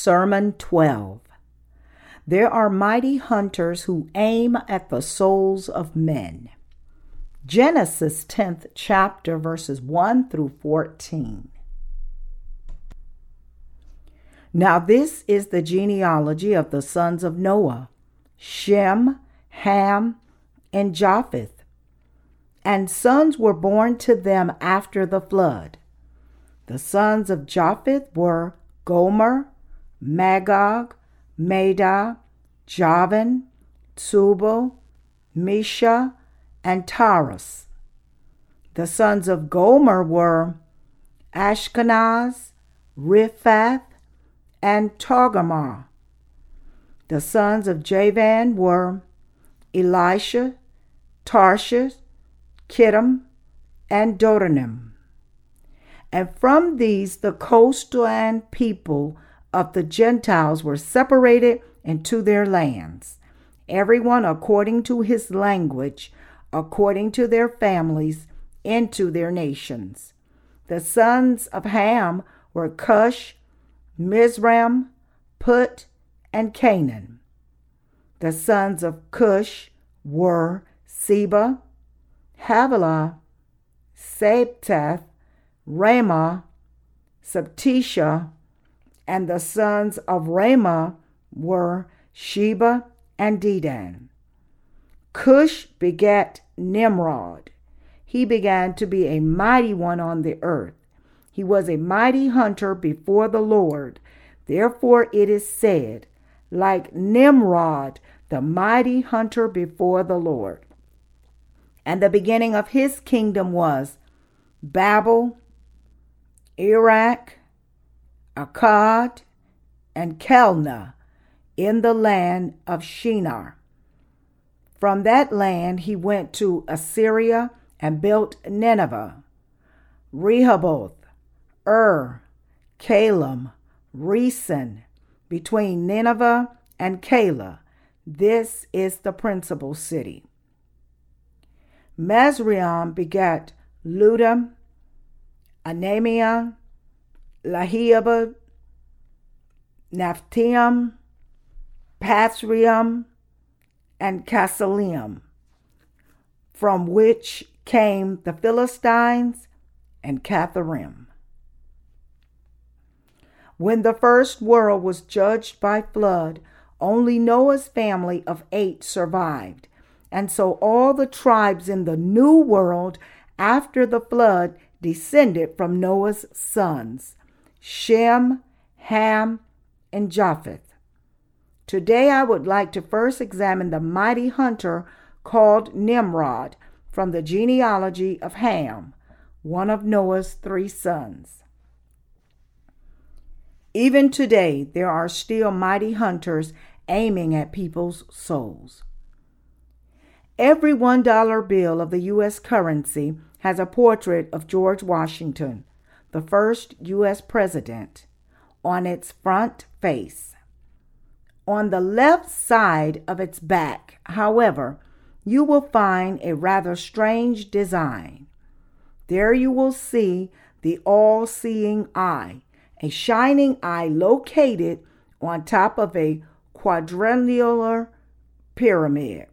Sermon 12. There are mighty hunters who aim at the souls of men. Genesis 10th chapter, verses 1 through 14. Now, this is the genealogy of the sons of Noah Shem, Ham, and Japheth. And sons were born to them after the flood. The sons of Japheth were Gomer, Magog, Madai, Javan, Tubal, Meshech, and Tiras. The sons of Gomer were Ashkenaz, Riphath, and Togarmah. The sons of Javan were Elishah, Tarshish, Kittim, and Dodanim. And from these the coastland people of the Gentiles were separated into their lands, everyone according to his language, according to their families, into their nations. The sons of Ham were Cush, Mizraim, Put, and Canaan. The sons of Cush were Seba, Havilah, Sabtah, Raamah, Sabtechah, and the sons of Raamah were Sheba and Dedan. Cush begat Nimrod. He began to be a mighty one on the earth. He was a mighty hunter before the Lord. Therefore it is said, like Nimrod, the mighty hunter before the Lord. And the beginning of his kingdom was Babel, Erech, Akkad, and Calneh in the land of Shinar. From that land he went to Assyria and built Nineveh, Rehoboth, Ir, Calah, Resen, between Nineveh and Calah. This is the principal city. Mizraim begat Ludim, Anamim, Lehabim, Naphtuhim, Pathrusim, and Casluhim, from which came the Philistines and Caphtorim. When the first world was judged by flood, only Noah's family of eight survived. And so all the tribes in the new world after the flood descended from Noah's sons Shem, Ham, and Japheth. Today I would like to first examine the mighty hunter called Nimrod from the genealogy of Ham, one of Noah's three sons. Even today, there are still mighty hunters aiming at people's souls. Every $1 bill of the U.S. currency has a portrait of George Washington, the first U.S. president on its front face. On the left side of its back, however, you will find a rather strange design. There you will see the all seeing eye, a shining eye located on top of a quadrangular pyramid.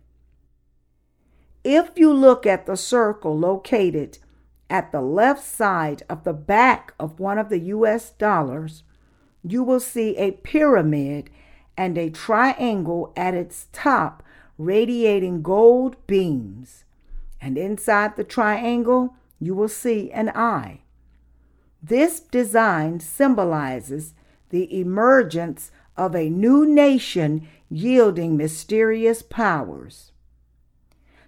If you look at the circle located at the left side of the back of one of the US dollars, you will see a pyramid and a triangle at its top radiating gold beams. And inside the triangle, you will see an eye. This design symbolizes the emergence of a new nation yielding mysterious powers.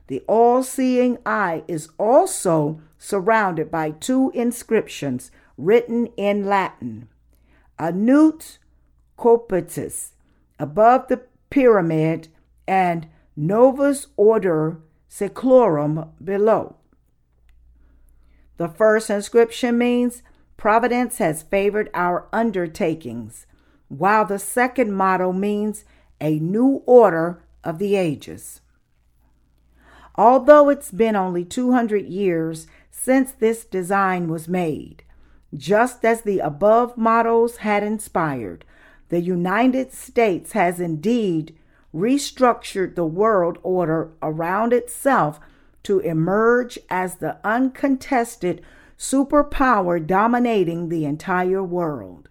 The all seeing eye is also surrounded by two inscriptions written in Latin Annuit Coeptis above the pyramid and Novus Ordo Seclorum below. The first inscription means Providence has favored our undertakings, while the second motto means a new order of the ages. Although it's been only 200 years since this design was made, just as the above mottos had inspired, the United States has indeed restructured the world order around itself to emerge as the uncontested superpower dominating the entire world.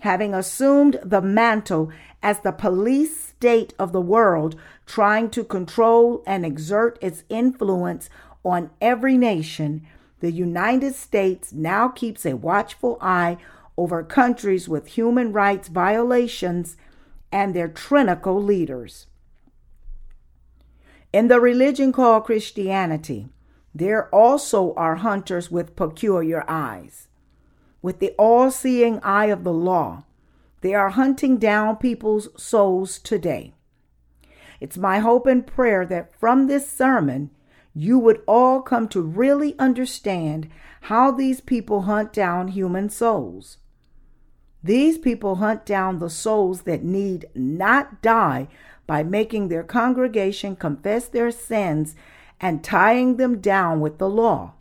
Having assumed the mantle as the police state of the world, trying to control and exert its influence on every nation, the United States now keeps a watchful eye over countries with human rights violations and their tyrannical leaders. In the religion called Christianity, there also are hunters with peculiar eyes. With the all seeing eye of the law, they are hunting down people's souls today. It's my hope and prayer that from this sermon, you would all come to really understand how these people hunt down human souls. These people hunt down the souls that need not die by making their congregation confess their sins and tying them down with the law.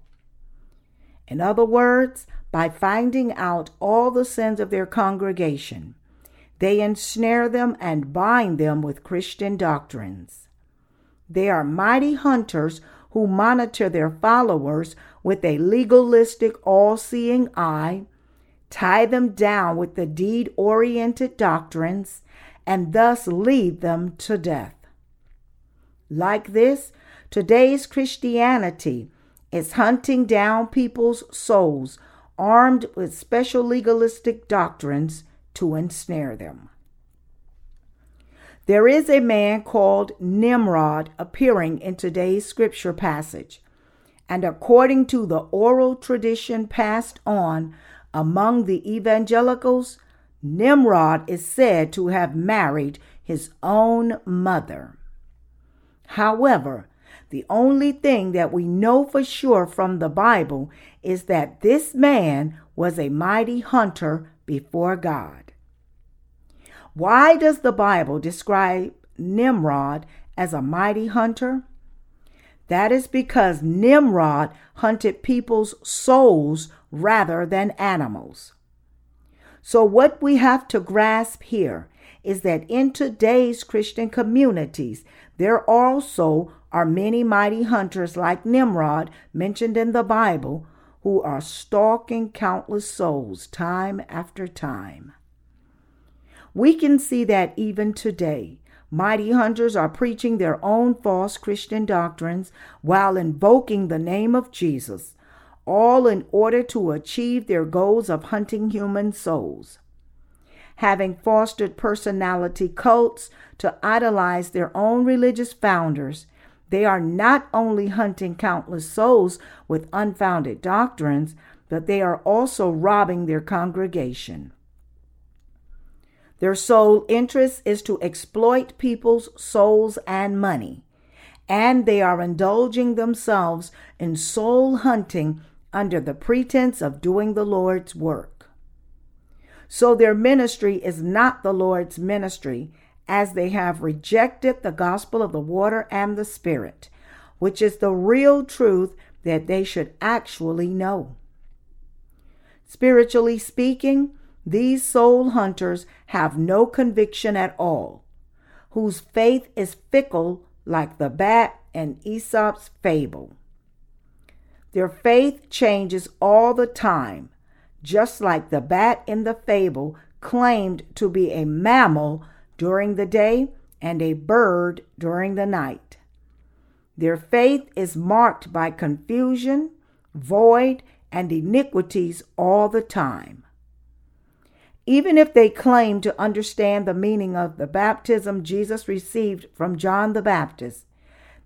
In other words, by finding out all the sins of their congregation, they ensnare them and bind them with Christian doctrines. They are mighty hunters who monitor their followers with a legalistic, all seeing eye, tie them down with the deed oriented doctrines, and thus lead them to death. Like this, today's Christianity is hunting down people's souls armed with special legalistic doctrines to ensnare them. There is a man called Nimrod appearing in today's scripture passage. And according to the oral tradition passed on among the evangelicals, Nimrod is said to have married his own mother. However, the only thing that we know for sure from the Bible is that this man was a mighty hunter before God. Why does the Bible describe Nimrod as a mighty hunter? That is because Nimrod hunted people's souls rather than animals. So, what we have to grasp here is that in today's Christian communities, there also are many mighty hunters like Nimrod mentioned in the Bible who are stalking countless souls time after time. We can see that even today. Mighty hunters are preaching their own false Christian doctrines while invoking the name of Jesus all in order to achieve their goals of hunting human souls. Having fostered personality cults to idolize their own religious founders, they are not only hunting countless souls with unfounded doctrines, but they are also robbing their congregation. Their sole interest is to exploit people's souls and money, and they are indulging themselves in soul hunting under the pretense of doing the Lord's work. So their ministry is not the Lord's ministry, as they have rejected the gospel of the water and the Spirit, which is the real truth that they should actually know. Spiritually speaking, these soul hunters have no conviction at all, whose faith is fickle like the bat in Aesop's fable. Their faith changes all the time, just like the bat in the fable claimed to be a mammal during the day and a bird during the night. Their faith is marked by confusion, void, and iniquities all the time. Even if they claim to understand the meaning of the baptism Jesus received from John the Baptist,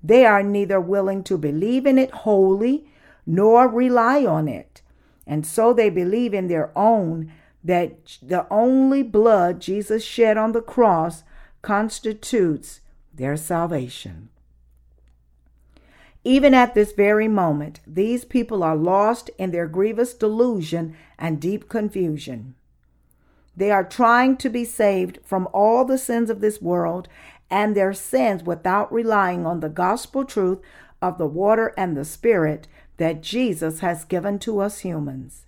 they are neither willing to believe in it wholly nor rely on it. And so they believe in their own that the only blood Jesus shed on the cross constitutes their salvation. Even at this very moment, these people are lost in their grievous delusion and deep confusion. They are trying to be saved from all the sins of this world and their sins without relying on the gospel truth of the water and the spirit that Jesus has given to us humans.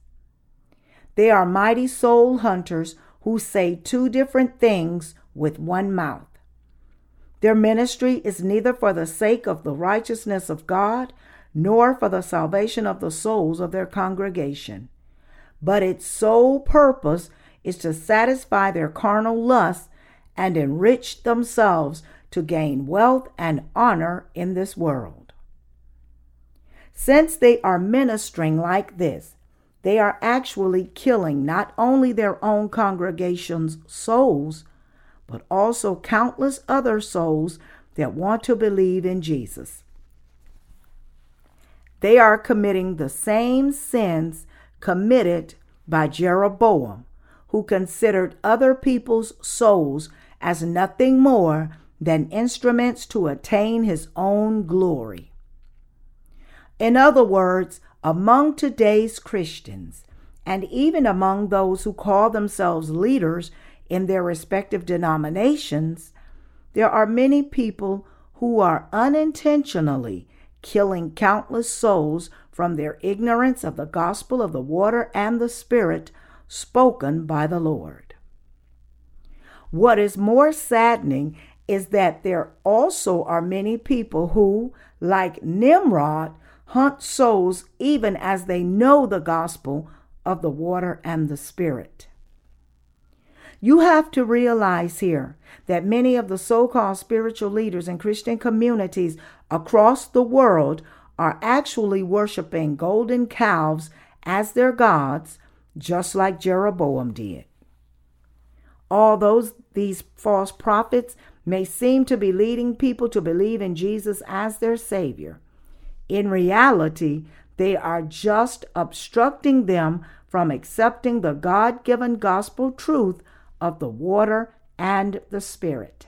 They are mighty soul hunters who say two different things with one mouth. Their ministry is neither for the sake of the righteousness of God nor for the salvation of the souls of their congregation, but its sole purpose is to satisfy their carnal lusts and enrich themselves to gain wealth and honor in this world. Since they are ministering like this, they are actually killing not only their own congregation's souls, but also countless other souls that want to believe in Jesus. They are committing the same sins committed by Jeroboam, who considered other people's souls as nothing more than instruments to attain his own glory. In other words, among today's Christians, and even among those who call themselves leaders in their respective denominations, there are many people who are unintentionally killing countless souls from their ignorance of the gospel of the water and the Spirit spoken by the Lord. What is more saddening is that there also are many people who, like Nimrod, hunt souls even as they know the gospel of the water and the Spirit. You have to realize here that many of the so called spiritual leaders in Christian communities across the world are actually worshiping golden calves as their gods, just like Jeroboam did. Although these false prophets may seem to be leading people to believe in Jesus as their Savior, in reality, they are just obstructing them from accepting the God given gospel truth of the water and the Spirit.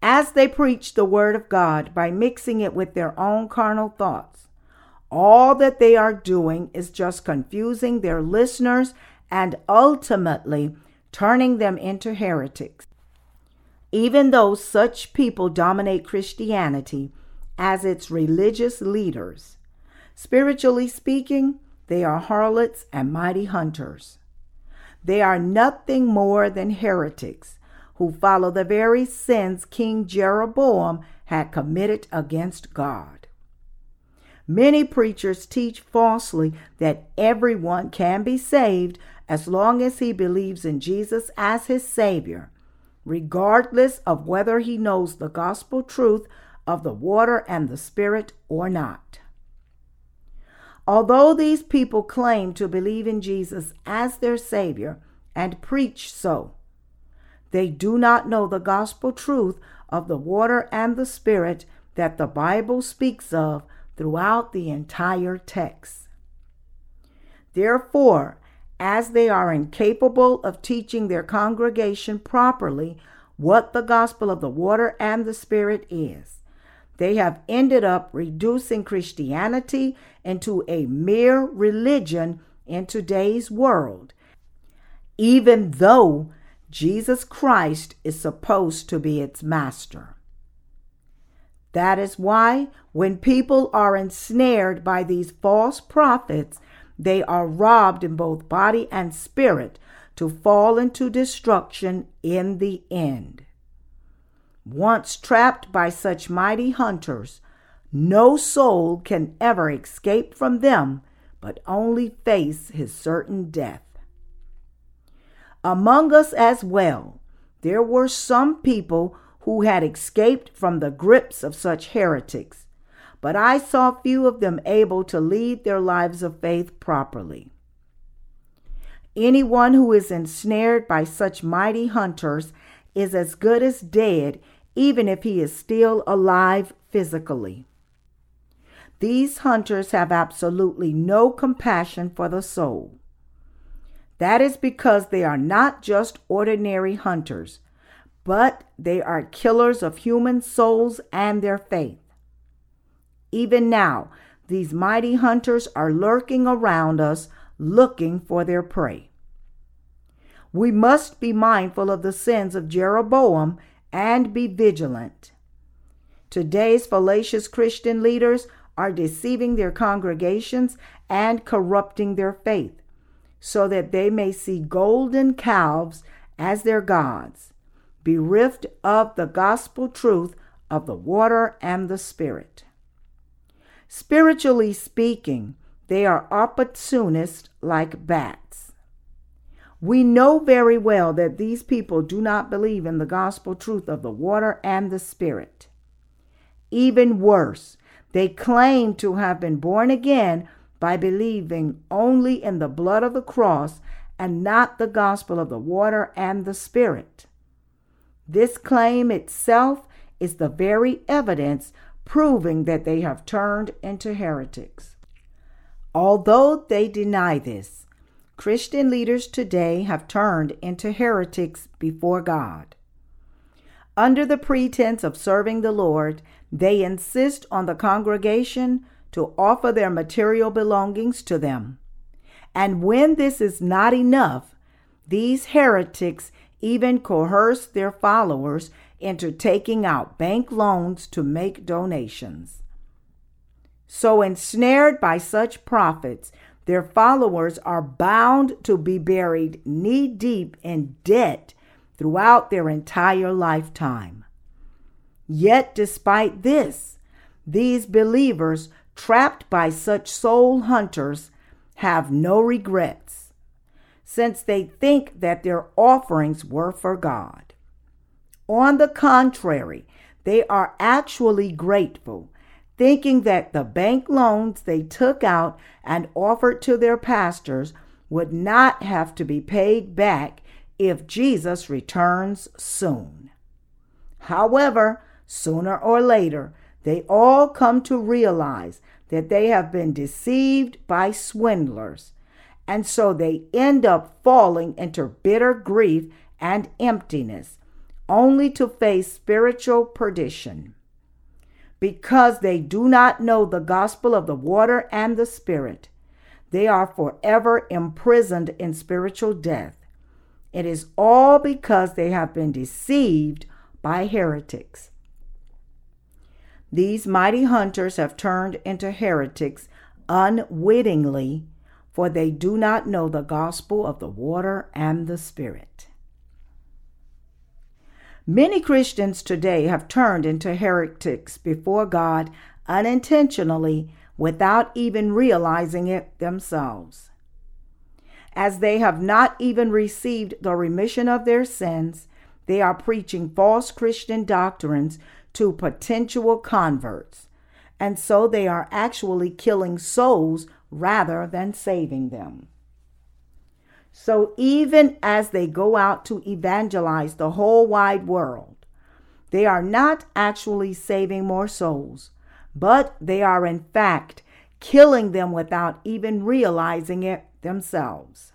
As they preach the Word of God by mixing it with their own carnal thoughts, all that they are doing is just confusing their listeners and ultimately turning them into heretics. Even though such people dominate Christianity as its religious leaders, spiritually speaking, they are harlots and mighty hunters. They are nothing more than heretics who follow the very sins King Jeroboam had committed against God. Many preachers teach falsely that everyone can be saved as long as he believes in Jesus as his Savior, regardless of whether he knows the gospel truth of the water and the Spirit or not. Although these people claim to believe in Jesus as their Savior and preach so, they do not know the gospel truth of the water and the Spirit that the Bible speaks of throughout the entire text. Therefore, as they are incapable of teaching their congregation properly what the gospel of the water and the Spirit is, they have ended up reducing Christianity into a mere religion in today's world, even though Jesus Christ is supposed to be its master. That is why, when people are ensnared by these false prophets, they are robbed in both body and spirit to fall into destruction in the end. Once trapped by such mighty hunters, no soul can ever escape from them, but only face his certain death. Among us as well, there were some people who had escaped from the grips of such heretics, but I saw few of them able to lead their lives of faith properly. Anyone who is ensnared by such mighty hunters is as good as dead even if he is still alive physically. These hunters have absolutely no compassion for the soul. That is because they are not just ordinary hunters, but they are killers of human souls and their faith. Even now, these mighty hunters are lurking around us looking for their prey. We must be mindful of the sins of Jeroboam and be vigilant. Today's fallacious Christian leaders are deceiving their congregations and corrupting their faith. so that they may see golden calves as their gods, bereft of the gospel truth of the water and the Spirit. Spiritually speaking, they are opportunists like bats. We know very well that these people do not believe in the gospel truth of the water and the Spirit. Even worse, they claim to have been born again by believing only in the blood of the cross and not the gospel of the water and the Spirit. This claim itself is the very evidence proving that they have turned into heretics. Although they deny this, Christian leaders today have turned into heretics before God. Under the pretense of serving the Lord, they insist on the congregation to offer their material belongings to them. And when this is not enough, these heretics even coerce their followers into taking out bank loans to make donations. So, ensnared by such prophets, their followers are bound to be buried knee deep in debt throughout their entire lifetime. Yet, despite this, these believers, trapped by such soul hunters, have no regrets, since they think that their offerings were for God. On the contrary, they are actually grateful, thinking that the bank loans they took out and offered to their pastors would not have to be paid back if Jesus returns soon. However, sooner or later, they all come to realize that they have been deceived by swindlers, and so they end up falling into bitter grief and emptiness, only to face spiritual perdition. Because they do not know the gospel of the water and the Spirit, they are forever imprisoned in spiritual death. It is all because they have been deceived by heretics. These mighty hunters have turned into heretics unwittingly, for they do not know the gospel of the water and the Spirit. Many Christians today have turned into heretics before God unintentionally without even realizing it themselves. As they have not even received the remission of their sins, they are preaching false Christian doctrines to potential converts. And so they are actually killing souls rather than saving them. So even as they go out to evangelize the whole wide world, they are not actually saving more souls, but they are in fact killing them without even realizing it themselves.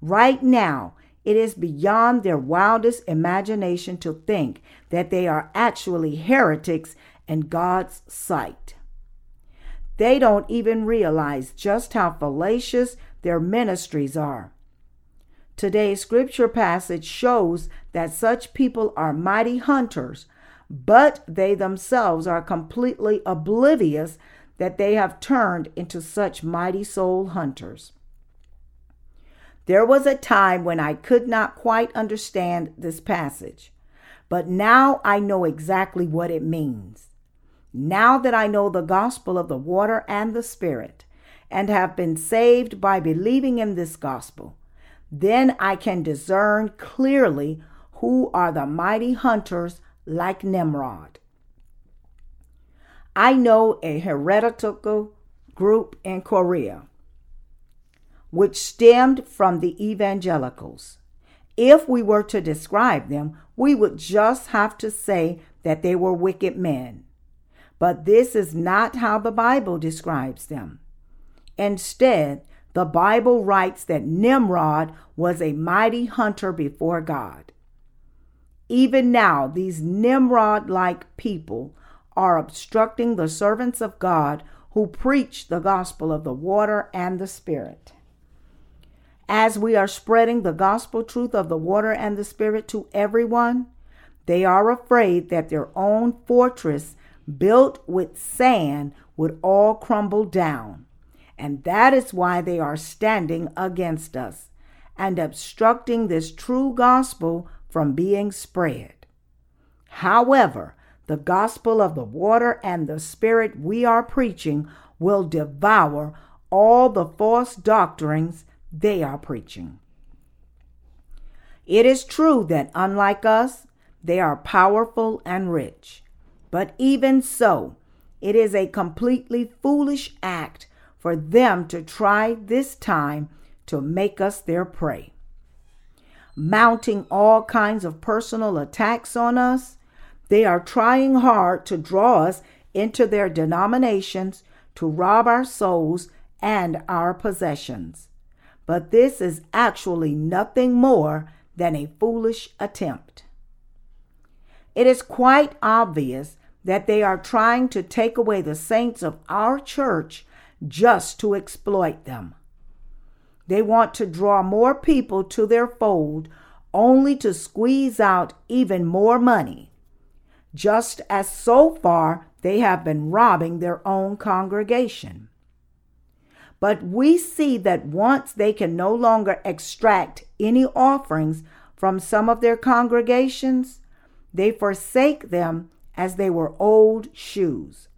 Right now, it is beyond their wildest imagination to think that they are actually heretics in God's sight. They don't even realize just how fallacious their ministries are. Today's scripture passage shows that such people are mighty hunters, but they themselves are completely oblivious that they have turned into such mighty soul hunters. There was a time when I could not quite understand this passage, but now I know exactly what it means. Now that I know the gospel of the water and the Spirit, and have been saved by believing in this gospel, then I can discern clearly who are the mighty hunters like Nimrod. I know a heretical group in Korea which stemmed from the evangelicals. If we were to describe them, we would just have to say that they were wicked men. But this is not how the Bible describes them. Instead, the Bible writes that Nimrod was a mighty hunter before God. Even now, these Nimrod like people are obstructing the servants of God who preach the gospel of the water and the Spirit as we are spreading the gospel truth of the water and the Spirit to everyone, they are afraid that their own fortress built with sand would all crumble down, and that is why they are standing against us and obstructing this true gospel from being spread. However, the gospel of the water and the spirit we are preaching will devour all the false doctrines they are preaching. It is true that, unlike us, they are powerful and rich. But even so, it is a completely foolish act for them to try this time to make us their prey. Mounting all kinds of personal attacks on us, they are trying hard to draw us into their denominations to rob our souls and our possessions. But this is actually nothing more than a foolish attempt. It is quite obvious that they are trying to take away the saints of our church just to exploit them. They want to draw more people to their fold only to squeeze out even more money just as so far they have been robbing their own congregation. But we see that once they can no longer extract any offerings from some of their congregations, they forsake them as they were old shoes.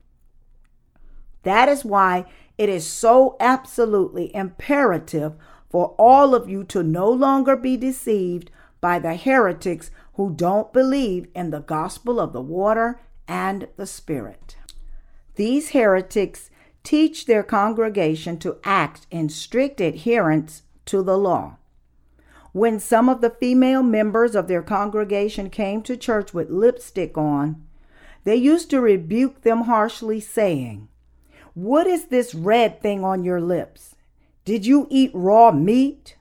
That is why it is so absolutely imperative for all of you to no longer be deceived by the heretics who don't believe in the gospel of the water and the Spirit. These heretics teach their congregation to act in strict adherence to the law. When some of the female members of their congregation came to church with lipstick on, they used to rebuke them harshly, saying, What is this red thing on your lips? Did you eat raw meat?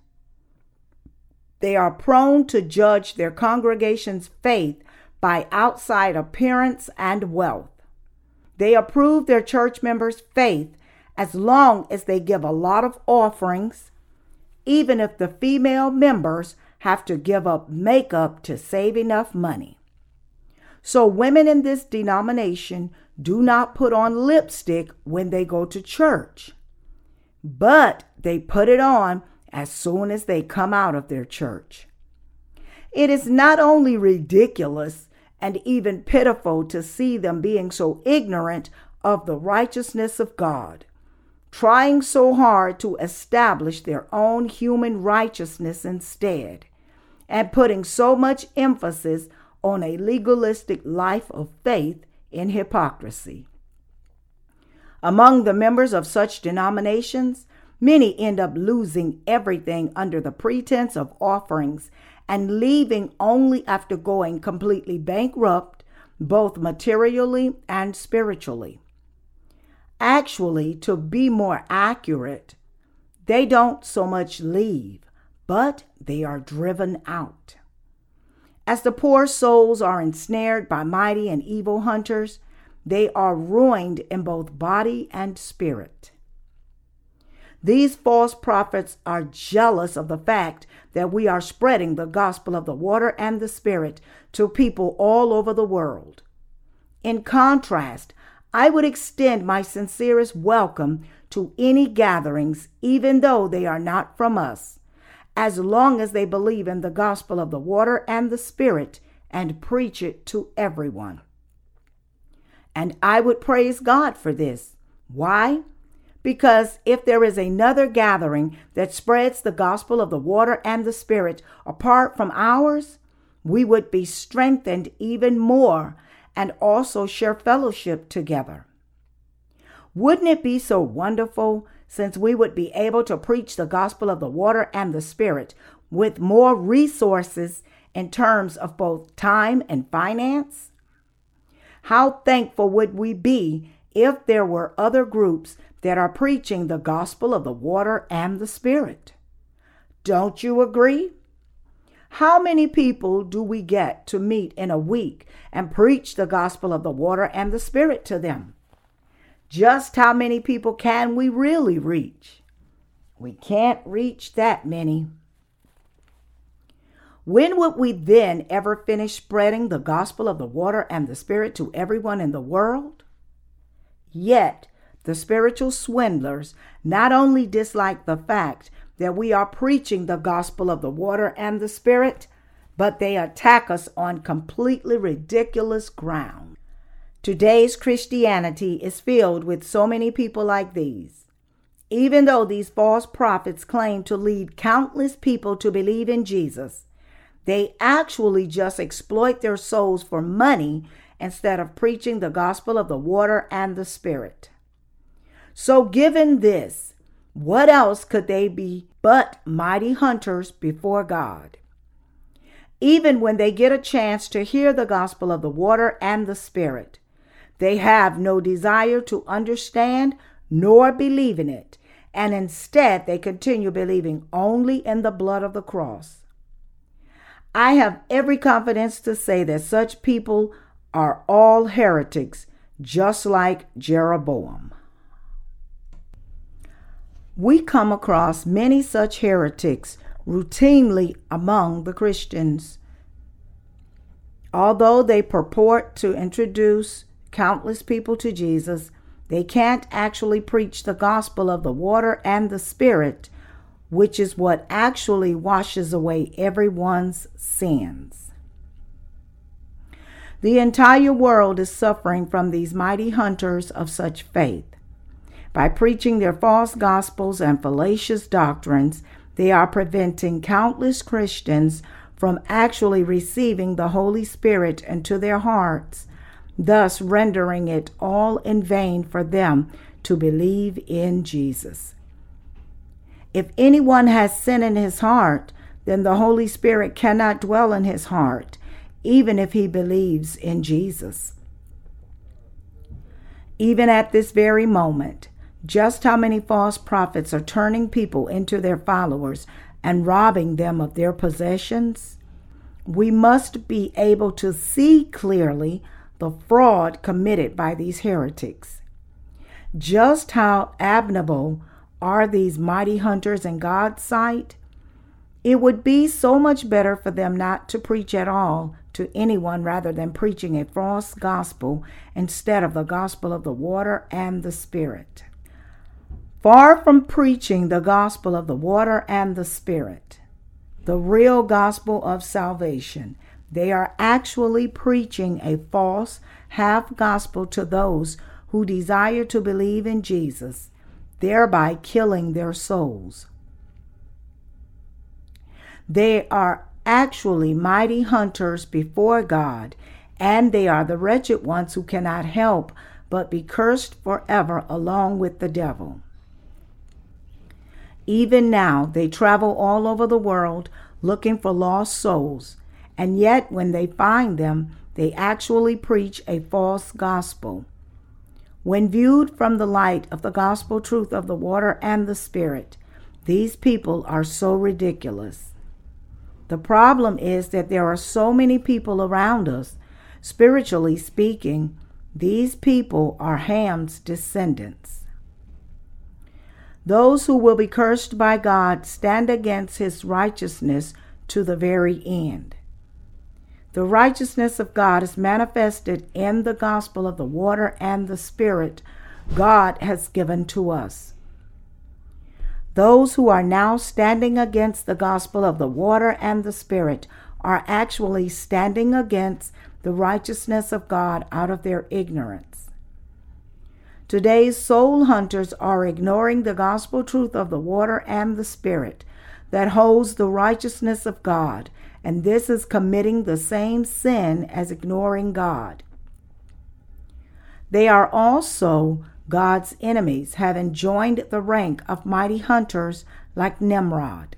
They are prone to judge their congregation's faith by outside appearance and wealth. They approve their church members' faith as long as they give a lot of offerings, even if the female members have to give up makeup to save enough money. So, women in this denomination do not put on lipstick when they go to church, but they put it on as soon as they come out of their church. It is not only ridiculous and even pitiful to see them being so ignorant of the righteousness of God, trying so hard to establish their own human righteousness instead, and putting so much emphasis on a legalistic life of faith in hypocrisy. Among the members of such denominations, Many end up losing everything under the pretense of offerings and leaving only after going completely bankrupt, both materially and spiritually. Actually, to be more accurate, they don't so much leave, but they are driven out. As the poor souls are ensnared by mighty and evil hunters, they are ruined in both body and spirit. These false prophets are jealous of the fact that we are spreading the gospel of the water and the spirit to people all over the world. In contrast, I would extend my sincerest welcome to any gatherings, even though they are not from us, as long as they believe in the gospel of the water and the spirit and preach it to everyone. And I would praise God for this. Why? Because if there is another gathering that spreads the gospel of the water and the Spirit apart from ours, we would be strengthened even more and also share fellowship together. Wouldn't it be so wonderful since we would be able to preach the gospel of the water and the Spirit with more resources in terms of both time and finance? How thankful would we be if there were other groups that are preaching the gospel of the water and the Spirit. Don't you agree? How many people do we get to meet in a week and preach the gospel of the water and the Spirit to them? Just how many people can we really reach? We can't reach that many. When would we then ever finish spreading the gospel of the water and the Spirit to everyone in the world? Yet, the spiritual swindlers, not only dislike the fact that we are preaching the gospel of the water and the spirit, but they attack us on completely ridiculous ground. Today's Christianity is filled with so many people like these. Even though these false prophets claim to lead countless people to believe in Jesus, they actually just exploit their souls for money instead of preaching the gospel of the water and the spirit. So, given this, what else could they be but mighty hunters before God? Even when they get a chance to hear the gospel of the water and the spirit, they have no desire to understand nor believe in it, and instead they continue believing only in the blood of the cross. I have every confidence to say that such people are all heretics, just like Jeroboam. We come across many such heretics routinely among the Christians. Although they purport to introduce countless people to Jesus, they can't actually preach the gospel of the water and the Spirit, which is what actually washes away everyone's sins. The entire world is suffering from these mighty hunters of such faith. By preaching their false gospels and fallacious doctrines, they are preventing countless Christians from actually receiving the Holy Spirit into their hearts, thus rendering it all in vain for them to believe in Jesus. If anyone has sin in his heart, then the Holy Spirit cannot dwell in his heart, even if he believes in Jesus. Even at this very moment, just how many false prophets are turning people into their followers and robbing them of their possessions? We must be able to see clearly the fraud committed by these heretics. Just how abominable are these mighty hunters in God's sight? It would be so much better for them not to preach at all to anyone rather than preaching a false gospel instead of the gospel of the water and the Spirit. Far from preaching the gospel of the water and the Spirit, the real gospel of salvation, they are actually preaching a false half gospel to those who desire to believe in Jesus, thereby killing their souls. They are actually mighty hunters before God, and they are the wretched ones who cannot help but be cursed forever along with the devil. Even now, they travel all over the world looking for lost souls, and yet when they find them, they actually preach a false gospel. When viewed from the light of the gospel truth of the water and the Spirit, these people are so ridiculous. The problem is that there are so many people around us. Spiritually speaking, these people are Ham's descendants. Those who will be cursed by God stand against his righteousness to the very end. The righteousness of God is manifested in the gospel of the water and the Spirit God has given to us. Those who are now standing against the gospel of the water and the Spirit are actually standing against the righteousness of God out of their ignorance. Today's soul hunters are ignoring the gospel truth of the water and the Spirit that holds the righteousness of God, and this is committing the same sin as ignoring God. They are also God's enemies, having joined the rank of mighty hunters like Nimrod.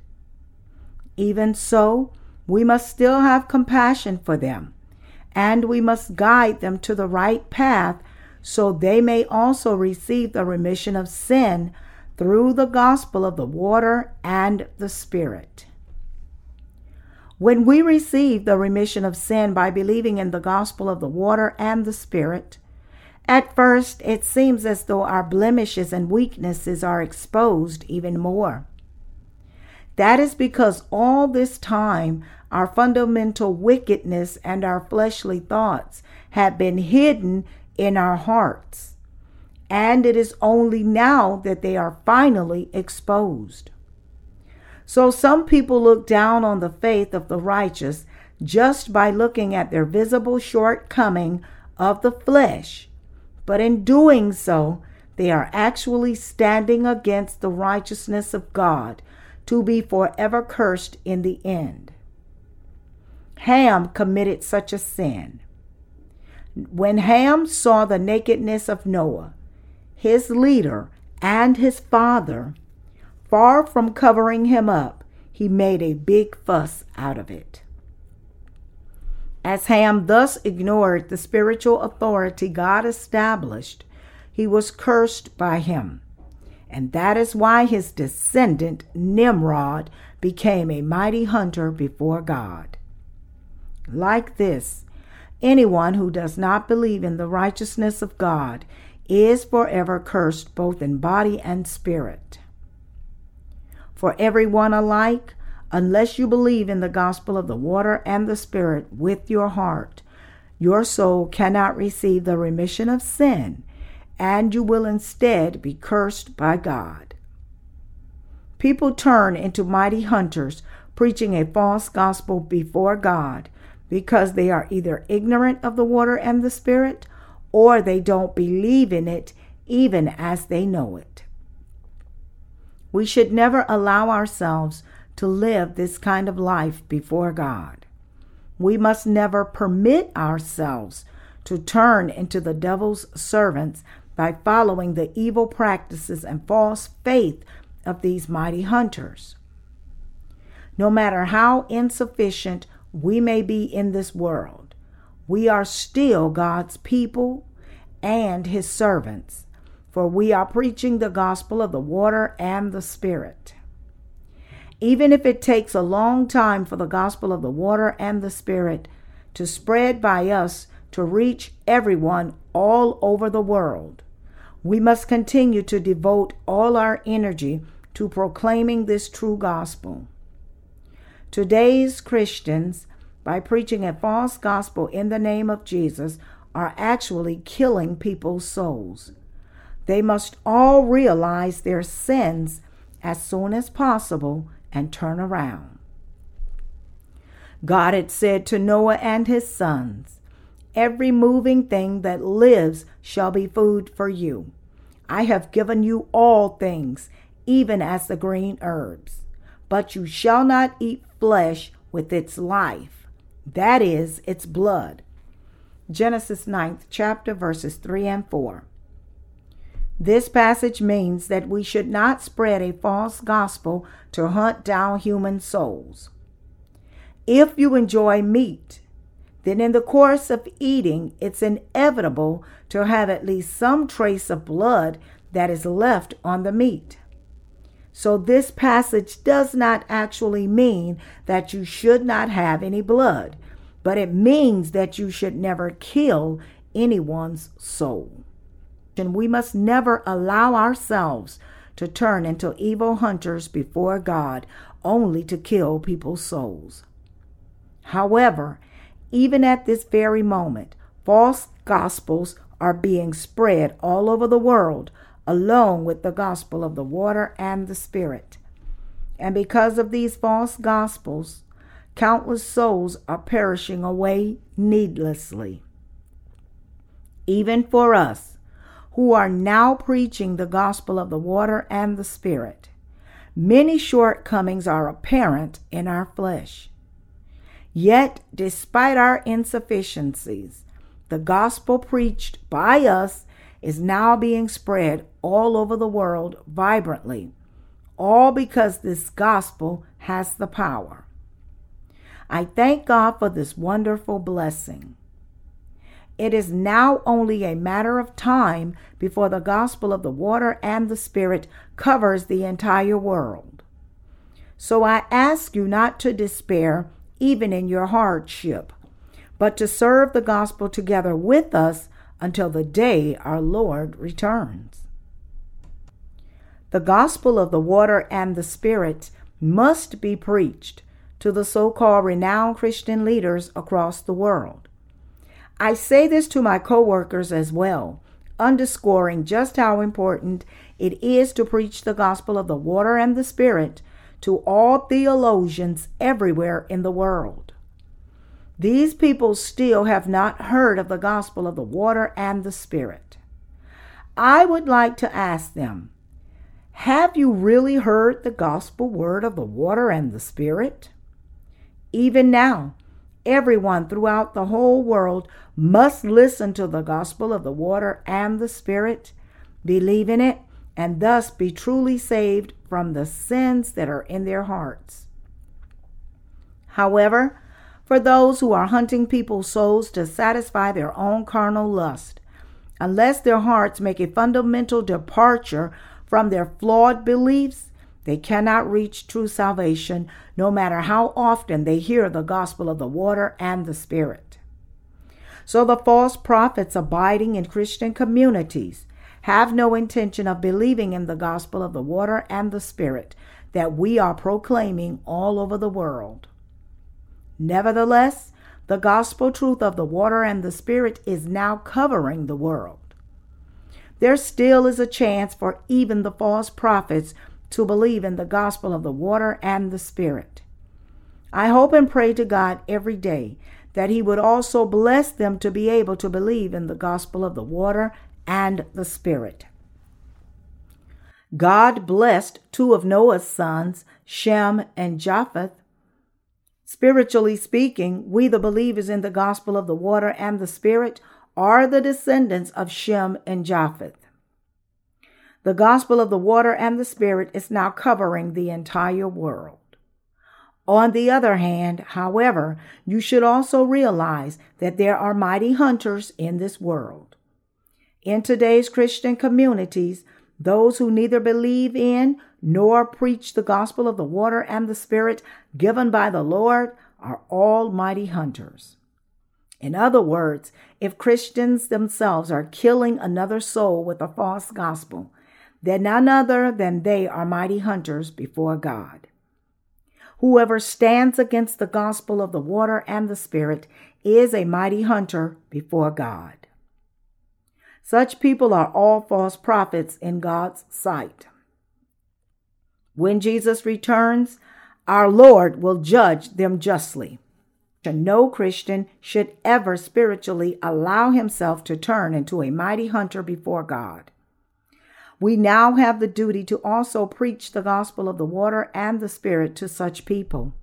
Even so, we must still have compassion for them, and we must guide them to the right path so they may also receive the remission of sin through the gospel of the water and the Spirit. When we receive the remission of sin by believing in the gospel of the water and the Spirit, at first it seems as though our blemishes and weaknesses are exposed even more. That is because all this time our fundamental wickedness and our fleshly thoughts have been hidden in our hearts. and it is only now that they are finally exposed. So some people look down on the faith of the righteous just by looking at their visible shortcoming of the flesh. But in doing so, they are actually standing against the righteousness of God to be forever cursed in the end. Ham committed such a sin. When Ham saw the nakedness of Noah, his leader, and his father, far from covering him up, he made a big fuss out of it. As Ham thus ignored the spiritual authority God established, he was cursed by him. And that is why his descendant, Nimrod, became a mighty hunter before God. Like this, anyone who does not believe in the righteousness of God is forever cursed both in body and spirit for everyone alike, unless you believe in the gospel of the water and the Spirit with your heart. Your soul cannot receive the remission of sin, and you will instead be cursed by God. People turn into mighty hunters, preaching a false gospel before God because they are either ignorant of the water and the Spirit or they don't believe in it even as they know it. We should never allow ourselves to live this kind of life before God. We must never permit ourselves to turn into the devil's servants by following the evil practices and false faith of these mighty hunters. No matter how insufficient we may be in this world, we are still God's people and his servants for we are preaching the gospel of the water and the Spirit. Even if it takes a long time for the gospel of the water and the Spirit to spread by us to reach everyone all over the world, we must continue to devote all our energy to proclaiming this true gospel. Today's Christians, by preaching a false gospel in the name of Jesus, are actually killing people's souls. They must all realize their sins as soon as possible and turn around. God had said to Noah and his sons, Every moving thing that lives shall be food for you. I have given you all things, even as the green herbs. But you shall not eat flesh with its life, that is, its blood. Genesis 9th chapter, verses 3 and 4. This passage means that we should not spread a false gospel to hunt down human souls. If you enjoy meat, then in the course of eating, it's inevitable to have at least some trace of blood that is left on the meat. So, this passage does not actually mean that you should not have any blood, but it means that you should never kill anyone's soul we must never allow ourselves to turn into evil hunters before God only to kill people's souls. However, even at this very moment, false gospels are being spread all over the world along with the gospel of the water and the spirit. And because of these false gospels, countless souls are perishing away needlessly. Even for us, who are now preaching the gospel of the water and the Spirit. Many shortcomings are apparent in our flesh. Yet, despite our insufficiencies, the gospel preached by us is now being spread all over the world vibrantly, all because this gospel has the power. I thank God for this wonderful blessing. It is now only a matter of time before the gospel of the water and the Spirit covers the entire world. So I ask you not to despair, even in your hardship, but to serve the gospel together with us until the day our Lord returns. The gospel of the water and the Spirit must be preached to the so called renowned Christian leaders across the world. I say this to my coworkers as well. underscoring just how important it is to preach the gospel of the water and the Spirit to all theologians everywhere in the world. These people still have not heard of the gospel of the water and the Spirit. I would like to ask them Have you really heard the gospel word of the water and the Spirit? Even now, everyone throughout the whole world must listen to the gospel of the water and the Spirit, believe in it, and thus be truly saved from the sins that are in their hearts. However, for those who are hunting people's souls to satisfy their own carnal lust, unless their hearts make a fundamental departure from their flawed beliefs, they cannot reach true salvation no matter how often they hear the gospel of the water and the Spirit. So the false prophets abiding in Christian communities have no intention of believing in the gospel of the water and the Spirit that we are proclaiming all over the world. Nevertheless, the gospel truth of the water and the Spirit is now covering the world. There still is a chance for even the false prophets to believe in the gospel of the water and the Spirit. I hope and pray to God every day that He would also bless them to be able to believe in the gospel of the water and the Spirit. God blessed two of Noah's sons, Shem and Japheth. Spiritually speaking, we, the believers in the gospel of the water and the Spirit, are the descendants of Shem and Japheth. The gospel of the water and the Spirit is now covering the entire world. On the other hand, however, you should also realize that there are mighty hunters in this world. In today's Christian communities, those who neither believe in nor preach the gospel of the water and the Spirit given by the Lord are almighty hunters. In other words, if Christians themselves are killing another soul with a false gospel, then none other than they are mighty hunters before God. Whoever stands against the gospel of the water and the Spirit is a mighty hunter before God. Such people are all false prophets in God's sight. When Jesus returns, our Lord will judge them justly. No Christian should ever spiritually allow himself to turn into a mighty hunter before God. We now have the duty to also preach the gospel of the water and the Spirit to such people.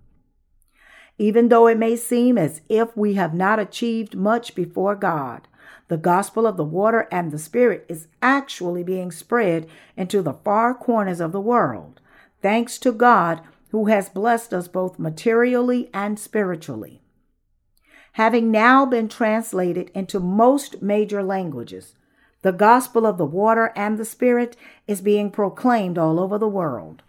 Even though it may seem as if we have not achieved much before God, the gospel of the water and the Spirit is actually being spread into the far corners of the world, thanks to God who has blessed us both materially and spiritually. Having now been translated into most major languages, the gospel of the water and the Spirit is being proclaimed all over the world.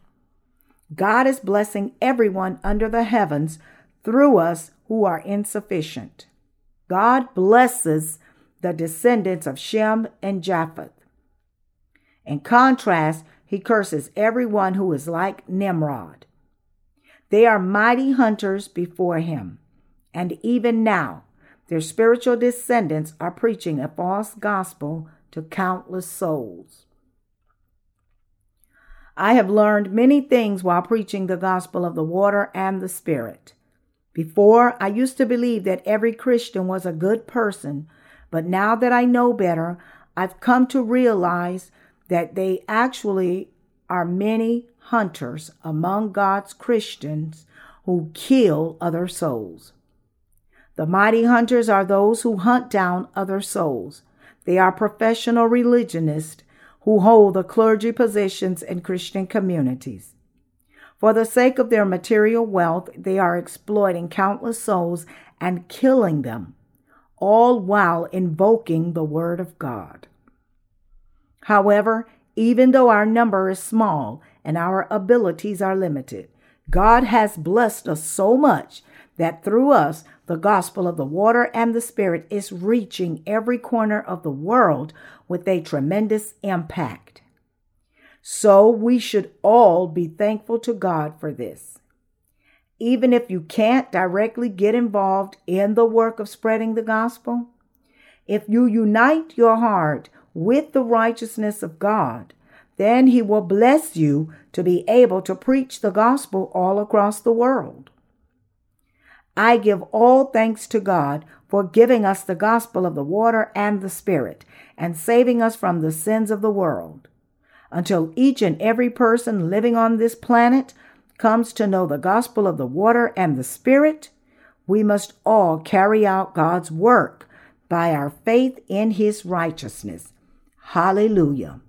God is blessing everyone under the heavens through us who are insufficient. God blesses the descendants of Shem and Japheth. In contrast, he curses everyone who is like Nimrod. They are mighty hunters before him, and even now their spiritual descendants are preaching a false gospel to countless souls. I have learned many things while preaching the gospel of the water and the Spirit. Before, I used to believe that every Christian was a good person but now that I know better, I've come to realize that they actually are many hunters among God's Christians who kill other souls. The mighty hunters are those who hunt down other souls. They are professional religionists who hold the clergy positions in Christian communities. For the sake of their material wealth, they are exploiting countless souls and killing them all while invoking the Word of God. However, even though our number is small and our abilities are limited, God has blessed us so much that through us, the gospel of the water and the Spirit is reaching every corner of the world with a tremendous impact. So we should all be thankful to God for this even if you can't directly get involved in the work of spreading the gospel, if you unite your heart with the righteousness of God, then He will bless you to be able to preach the gospel all across the world. I give all thanks to God for giving us the gospel of the water and the Spirit and saving us from the sins of the world. Until each and every person living on this planet comes to know the gospel of the water and the Spirit, we must all carry out God's work by our faith in His righteousness. Hallelujah.